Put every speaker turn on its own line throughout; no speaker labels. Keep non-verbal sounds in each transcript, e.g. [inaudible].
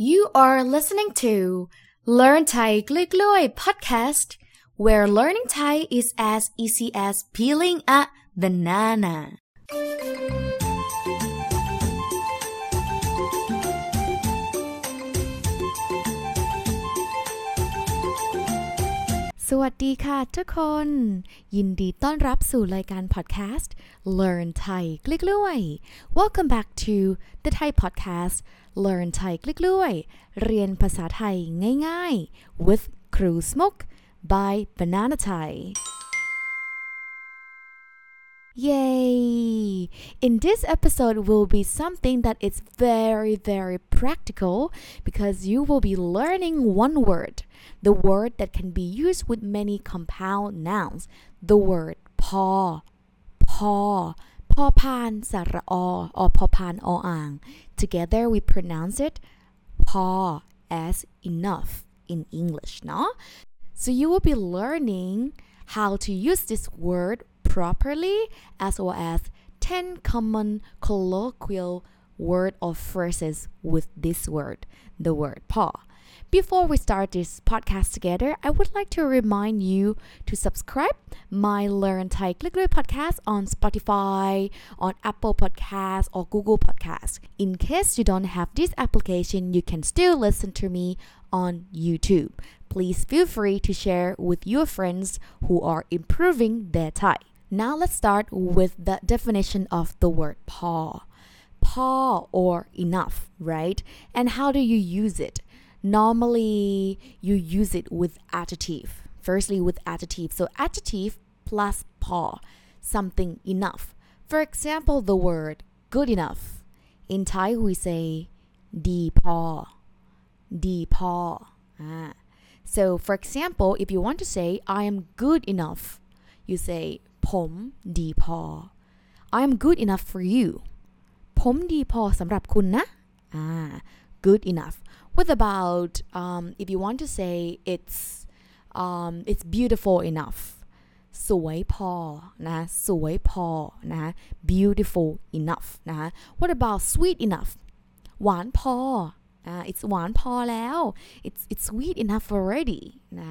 You are listening to Learn Thai Glui Glui podcast, where learning Thai is as easy as peeling a banana.
สวัสดีค่ะทุกคน ยินดีต้อนรับสู่รายการพอดแคสต์ Learn Thai กลิกล้วย Welcome back to the Thai podcast Learn Thai กลิกล้วย เรียนภาษาไทยง่ายๆ with ครู Smoke by Banana Thai Yay! In this episode will be something that is very, very practical because you will be learning one word, the word that can be used with many compound nouns, the word paw. paw. พอพานสระอ or พอพานออ่าง Together we pronounce it paw as enough in English, no? So you will be learning how to use this word properly as well as 10 common colloquial word or phrases with this word, the word paw. Before we start this podcast together, I would like to remind you to subscribe my Learn Thai Click Click podcast on Spotify, on Apple Podcasts or Google Podcasts. In case you don't have this application, you can still listen to me on YouTube. Please feel free to share with your friends who are improving their Thai. Now let's start with the definition of the word paw. Paw or enough, right? And how do you use it? Normally, you use it with adjective. Firstly, with adjective. So adjective plus paw, something enough. For example, the word good enough. In Thai, we say di paw, di paw. Ah. So, for example, if you want to say I am good enough, you say ผมดีพอ I am good enough for you ผมดีพอสำหรับคุณนะ ah good enough what about um, if you want to say it's um, it's beautiful enough สวยพอนะสวยพอนะ beautiful enough นะ what about sweet enough หวานพอ uh, it's หวานพอแล้ว it's it's sweet enough already นะ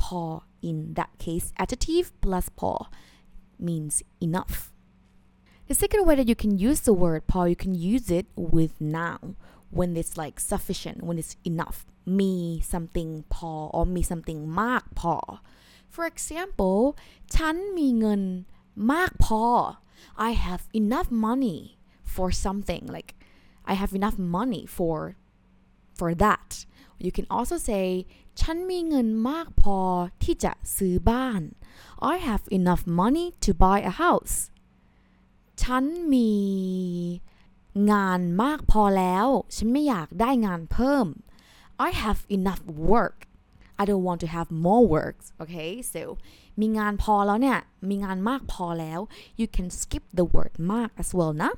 พอ in that case adjective plus พอ means enough. The second way that you can use the word paw, you can use it with noun when it's like sufficient, when it's enough. Me something paw or me something มากพอ For example ฉันมีเงินมากพอ I have enough money for something like I have enough money for for that you can also say ฉันมีเงินมากพอที่จะซื้อบ้าน I have enough money to buy a house ฉันมีงานมากพอแล้ว ฉันไม่อยากได้งานเพิ่ม I have enough work I don't want to have more work okay so มีงานพอแล้วเนี่ย มีงานมากพอแล้ว you can skip the word มาก as well นะ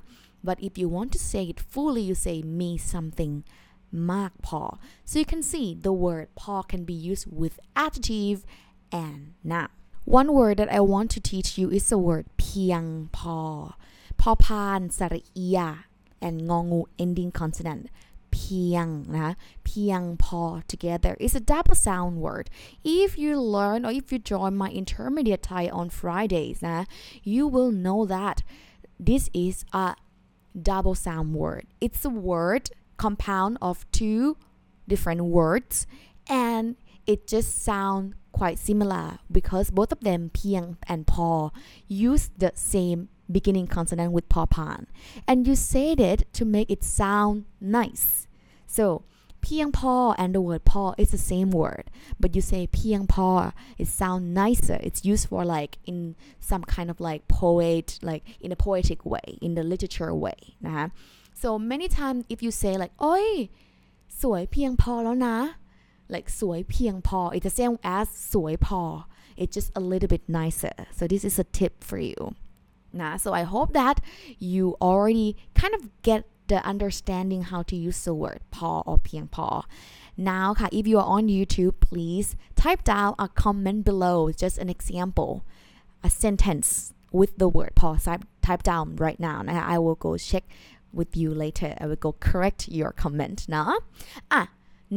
but if you want to say it fully you say me something มากพอ so you can see the word พอ can be used with adjective and noun one word that I want to teach you is the word เพียงพอ พอพานสระเอีย and งองู ending consonant เพียงนะเพียงพอ together is a double sound word if you learn or if you join my intermediate Thai on Fridays นะ you will know that this is a double sound word it's a word compound of two different words and it just sound quite similar because both of them เพียง and พอ use the same beginning consonant with พอพาน and you said it to make it sound nice so เพียงพอ and the word พอ is the same word but you say เพียงพอ it sound nicer it's used for like in some kind of like poet like in a poetic way in the literature way นะคะ so many times if you say like โอ้ยสวยเพียงพอแล้วนะ like สวยเพียงพอ it's the same as สวยพอ it's just a little bit nicer so this is a tip for you nah, so I hope that you already kind of get the understanding how to use the word พอ or เพียงพอ now ค่ะ if you are on YouTube please type down a comment below just an example a sentence with the word พอ type type down right now นะคะ I will go check with you later I will go correct your comment นะอ่ะ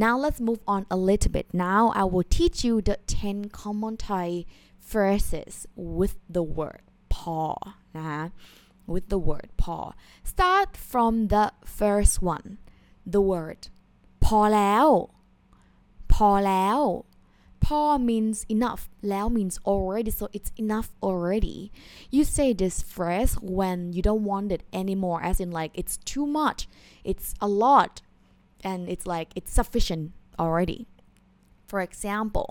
now let's move on a little bit now I will teach you the 10 common Thai phrases with the word พอนะฮะ with the word พอ start from the first one the word พอแล้ว พอแล้ว พอ means enough แล้ว means already so it's enough already you say this phrase when you don't want it anymore as in like it's too much it's a lot and it's like it's sufficient already for example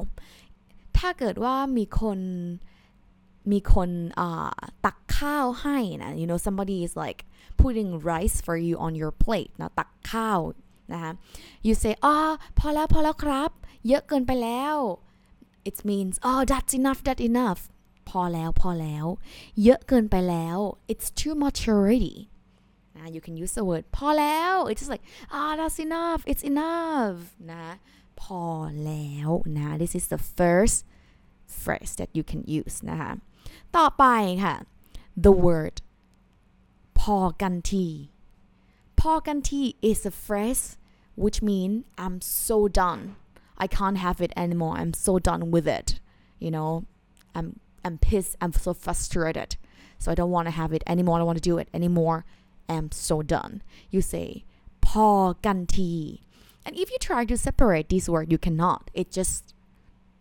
ถ้าเกิดว่ามีคนมีคนตักข้าวให้นะ you know somebody is like putting rice for you on your plate นะตักข้าว นะคะ you say อ๋อพอแล้วพอแล้วครับ เยอะเกินไปแล้ว it means oh that's enough that's enough พอแล้วพอแล้ว เยอะเกินไปแล้ว it's too much already uh, you can use the word พอแล้ว it's just like ah oh, that's enough it's enough นะพอแล้วนะ this is the first phrase that you can use นะคะต่อไปค่ะ the word พอกันทีพอกันที is a phrase which mean I'm so done I can't have it anymore I'm so done with it you know I'm I'm pissed I'm so frustrated so I don't want to have it anymore I don't want to do it anymore I'm so done you say พอกันที and if you try to separate these words you cannot it just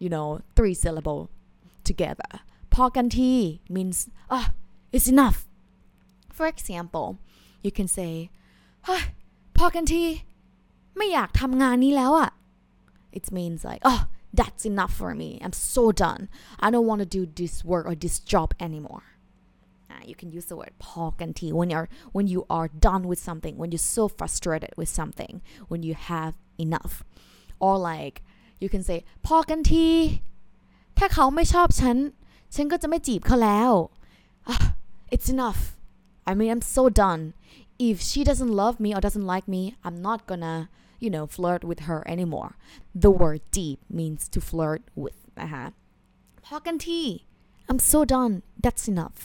you know three syllable together พอกันที means ah oh, it's enough for example you can say พอกันที ไม่อยากทำงานนี้แล้วอะ it means like oh that's enough for me I'm so done I don't want to do this work or this job anymore uh, you can use the word พอกันที when you're when you are done with something when you're so frustrated with something when you have enough or like you can say พอกันที ถ้าเขาไม่ชอบฉัน ฉันก็จะไม่จีบเขาแล้ว ah, it's enough I mean I'm so done if she doesn't love me or doesn't like me I'm not gonna you know flirt with her anymore the word deep means to flirt with นะคะพอกันที I'm so done that's enough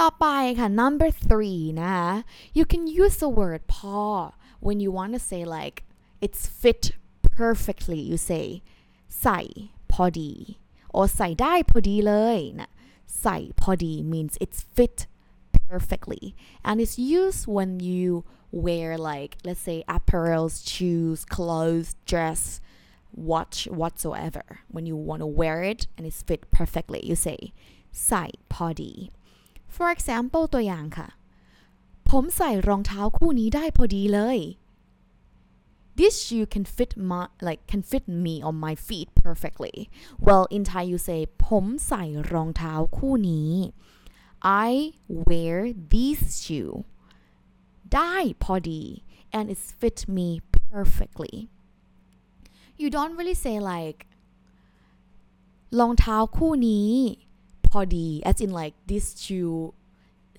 ต่อไปค่ะ number three นะคะ you can use the word พอ when you want to say like it's fit perfectly you say ใส่พอดี or ใส่ได้พอดีเลยนะใส่พอดี means it's fit perfectly and it's used when you wear like let's say apparels shoes clothes dress watch whatsoever when you want to wear it and it's fit perfectly you say ใส่พอดี for example ตัวอย่างค่ะ ผมใส่รองเท้าคู่นี้ได้พอดีเลย this shoe can fit my like can fit me on my feet perfectly well in Thai you say ผมใส่รองเท้าคู่นี้ I wear this shoe ได้พอดี and it's fit me perfectly you don't really say like รองเท้าคู่นี้พอดี as in like this shoe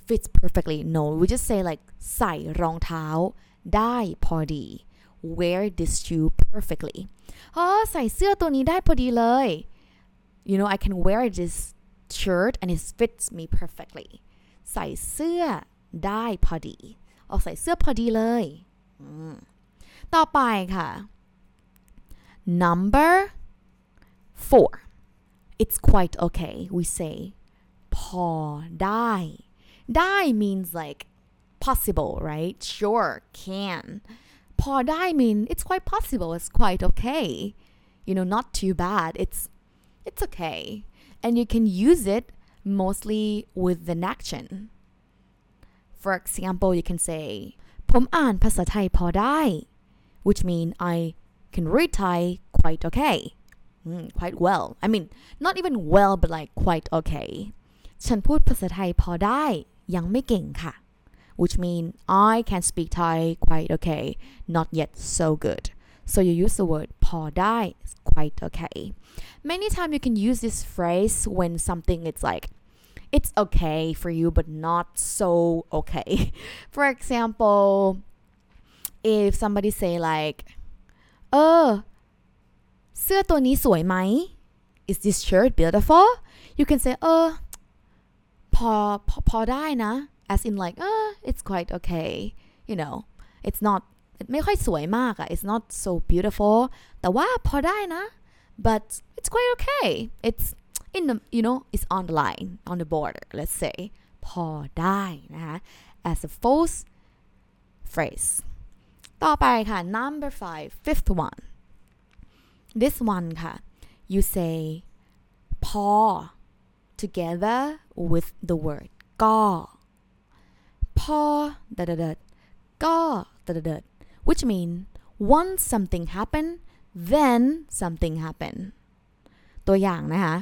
fits perfectly no we just say like ใส่รองเท้าได้พอดี wear this shoe perfectly อ๋อใส่เสื้อตัวนี้ได้พอดีเลย you know I can wear this shirt and it fits me perfectly ใส่เสื้อได้พอดี เอาใส่เสื้อพอดีเลยต่อไปค่ะ number four it's quite okay we say พอได้ ได้ means like possible right sure can พอได้ mean it's quite possible it's quite okay you know not too bad it's it's okay and you can use it mostly with an action for example you can say ผมอ่านภาษาไทยพอได้ which mean I can read Thai quite okay mm, quite well I mean not even well but like quite okay ฉันพูดภาษาไทยพอได้ ยังไม่เก่งค่ะ which mean I can speak Thai quite okay not yet so good so you use the word พอได้ quite okay many times you can use this phrase when something it's like it's okay for you but not so okay [laughs] for example if somebody say like เออเสื้อตัวนี้สวยไหม is this shirt beautiful you can say เออพอพอพอได้นะ as in like ah it's quite okay you know it's not ไม่ค่อยสวยมากอะ it's not so beautiful แต่ว่าพอได้นะ but it's quite okay it's in the you know it's on the line on the border let's say พอได้นะคะ as a false phrase ต่อไปค่ะ number five fifth one this one ค่ะ you say พอ together with the word ก็พอ da da da ก็ da da da which mean once something happen then something happen ตัวอย่างนะคะ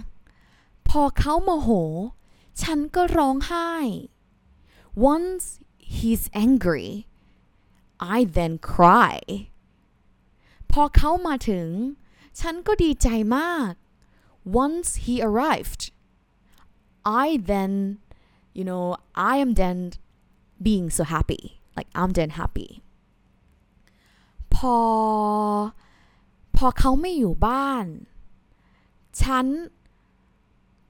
พอเขาโมโห ฉันก็ร้องไห้ once he's angry I then cry พอเขามาถึง ฉันก็ดีใจมาก once he arrived I then you know I am then being so happy like I'm then happy พอ พอเขาไม่อยู่บ้าน ฉัน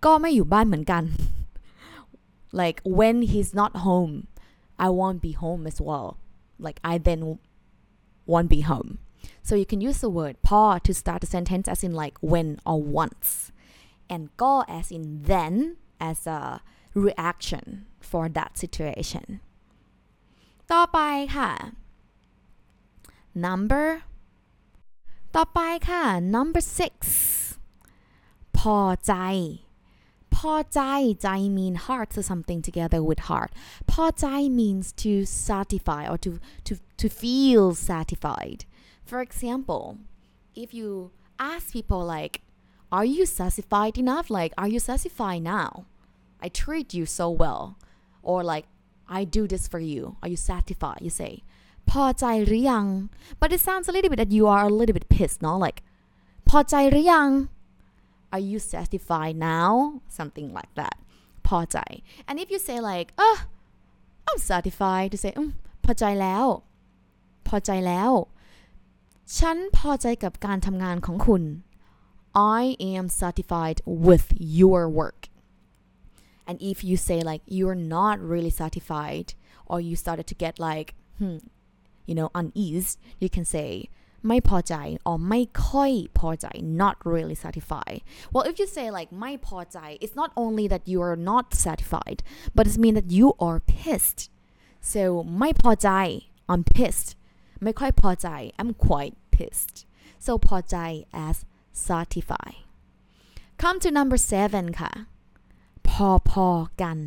ก็ไม่อยู่บ้านเหมือนกัน [laughs] like when he's not home I won't be home as well like I then won't be home so you can use the word พอ to start a sentence as in like when or once and ก็ as in then as a reaction for that situation ต่อไปค่ะ number ต่อไปค่ะ number six พอใจ พอใจ ใจ mean heart so something together with heart พอใจ means to satisfy or to, to, to feel satisfied for example if you ask people like are you satisfied enough like are you satisfied now I treat you so well or like I do this for you are you satisfied you say พอใจหรือยัง but it sounds a little bit that you are a little bit pissed no like พอใจหรือยัง are you satisfied now something like that พอใจ and if you say like oh I'm satisfied to say อืมพอใจแล้ว พอใจแล้ว ฉันพอใจกับการทำงานของคุณ I am satisfied with your work and if you say like you're not really satisfied or you started to get like hmm you know unease you can say ไม่พอใจ or ไม่ค่อยพอใจ not really satisfied well if you say like ไม่พอใจ it's not only that you are not satisfied but it means that you are pissed so ไม่พอใจ I'm pissed ไม่ค่อยพอใจ I'm quite pissed so พอใจ as satisfy come to number seven ค่ะ พอพอกัน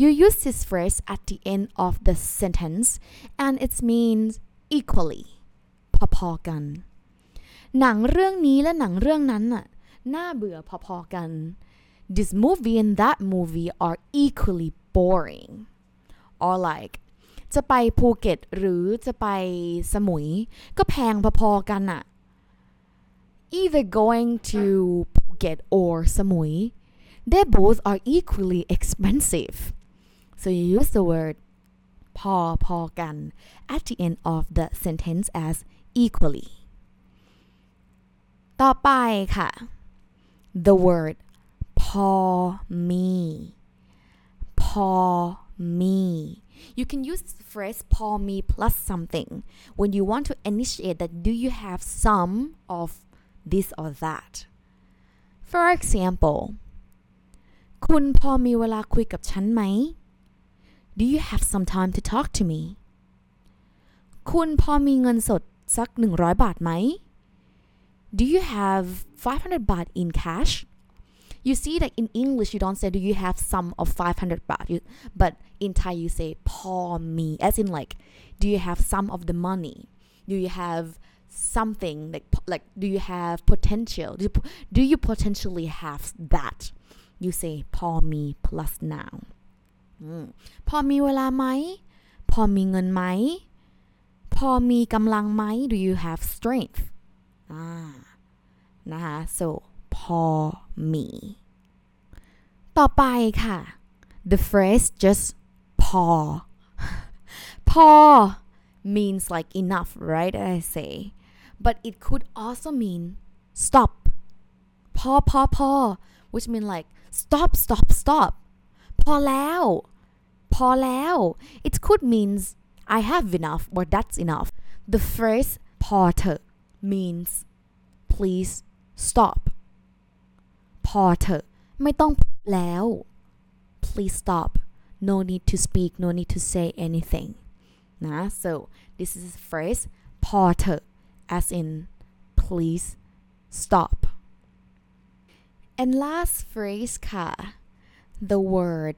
you use this phrase at the end of the sentence and it means equally พอๆกัน หนังเรื่องนี้และหนังเรื่องนั้นน่ะน่าเบื่อพอๆกัน this movie and that movie are equally boring or like จะไปภูเก็ตหรือจะไปสมุย ก็แพงพอๆกันน่ะ either going to Phuket or Samui they both are equally expensive so you use the word พอพอกัน at the end of the sentence as equally ต่อไปค่ะ the word พอ me พอ me you can use the phrase พอ me plus something when you want to initiate that do you have some of this or that for example คุณพอมีเวลาคุยกับฉันไหม Do you have some time to talk to me คุณพอมีเงินสด สัก100 บาทไหม Do you have 500 baht in cash you see that in English you don't say do you have some of 500 baht you, but in Thai you say พอมี as in like do you have some of the money do you have something like like do you have potential do you, do you potentially have that you say พอมี plus now พอมีเวลาไหม พอมีเงินไหม พอมีกำลังไหม do you have strength อ่านะคะ so พอมี ต่อไปค่ะ the phrase just พอ พอ [laughs] means like enough right I say but it could also mean stop พอพอพอ which mean like stop stop stop พอแล้ว พอแล้ว it could means I have enough or that's enough the phrase พอเถอะ means please stop พอเถอะ ไม่ต้องพูดแล้ว please stop no need to speak no need to say anything นะ so this is the phrase พอเถอะ as in please stop and last phrase ค่ะ the word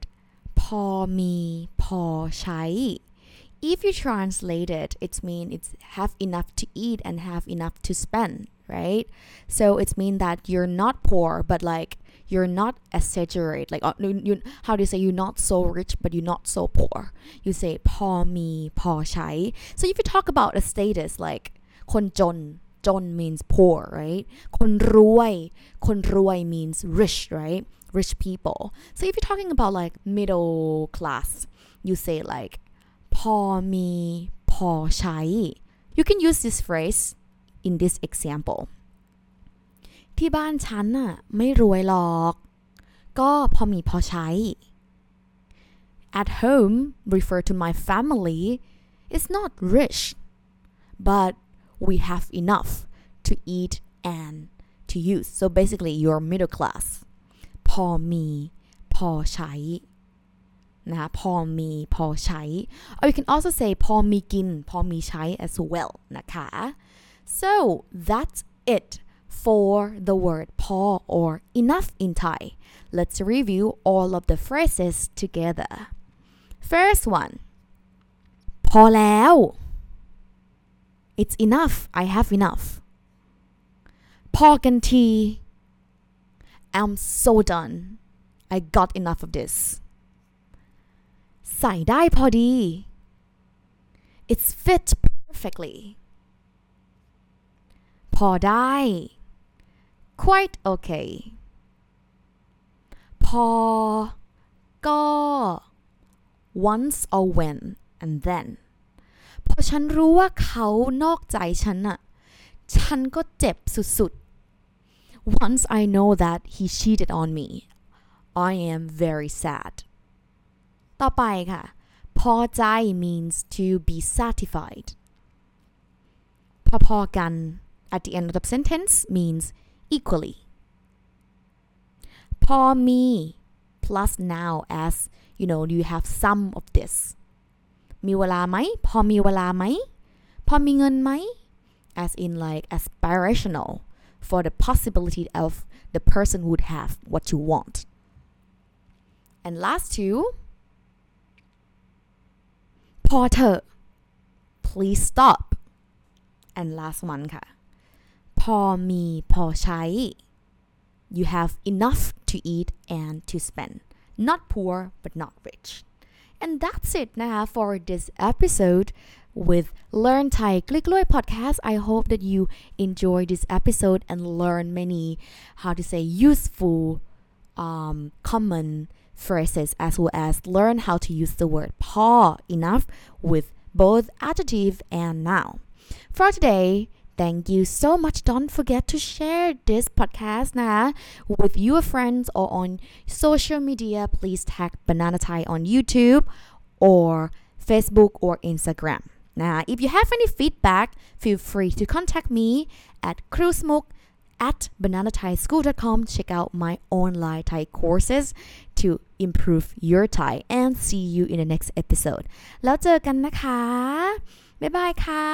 พอมีพอใช้ if you translate it it means it's have enough to eat and have enough to spend right so it means that you're not poor but like you're not exaggerate like uh, you, you, how do you say you're not so rich but you're not so poor you say พอมีพอใช้ so if you talk about a status like คนจนจน means poor right คนรวยคนรวย means rich right rich people so if you're talking about like middle class you say like พอมีพอใช้ you can use this phrase in this example ที่บ้านฉันน่ะไม่รวยหรอก ก็พอมีพอใช้ at home refer to my family is not rich but we have enough to eat and to use so basically you're middle class พอมีพอใช้ นะคะพอมีพอใช้ or you can also say พอมีกินพอมีใช้ as well นะคะ so that's it for the word พอ or enough in Thai let's review all of the phrases together first one พอแล้ว it's enough I have enough พอกันที I'm so done I got enough of this ใส่ได้พอดี It's fit perfectly พอได้ quite okay พอ ก็ once or when and then พอฉันรู้ว่าเขานอกใจฉันอะฉันก็เจ็บสุดๆ once I know that he cheated on me I am very sad ต่อไปค่ะ พอใจ means to be satisfied พอๆกัน at the end of the sentence means equally พอมี plus now as you know you have some of this มีเวลาไหม พอมีเวลาไหม พอมีเงินไหม as in like aspirational for the possibility of the person would have what you want and last two พอเถอะ please stop and last one ค่ะ พอมีพอใช้ you have enough to eat and to spend not poor but not rich and that's it นะคะ for this episode with Learn Thai กลิกล้วย podcast I hope that you enjoy this episode and learn many how to say useful um, common phrases as well as learn how to use the word paw enough with both adjective and noun. For today, thank you so much. Don't forget to share this podcast nah, with your friends or on social media. Please tag Banana Thai on YouTube or Facebook or Instagram. Now, if you have any feedback, feel free to contact me at crewsmoke at bananathaischool.com. Check out my online Thai courses to improve your Thai and see you in the next episode แล้วเจอกันนะคะ บ๊ายบายค่ะ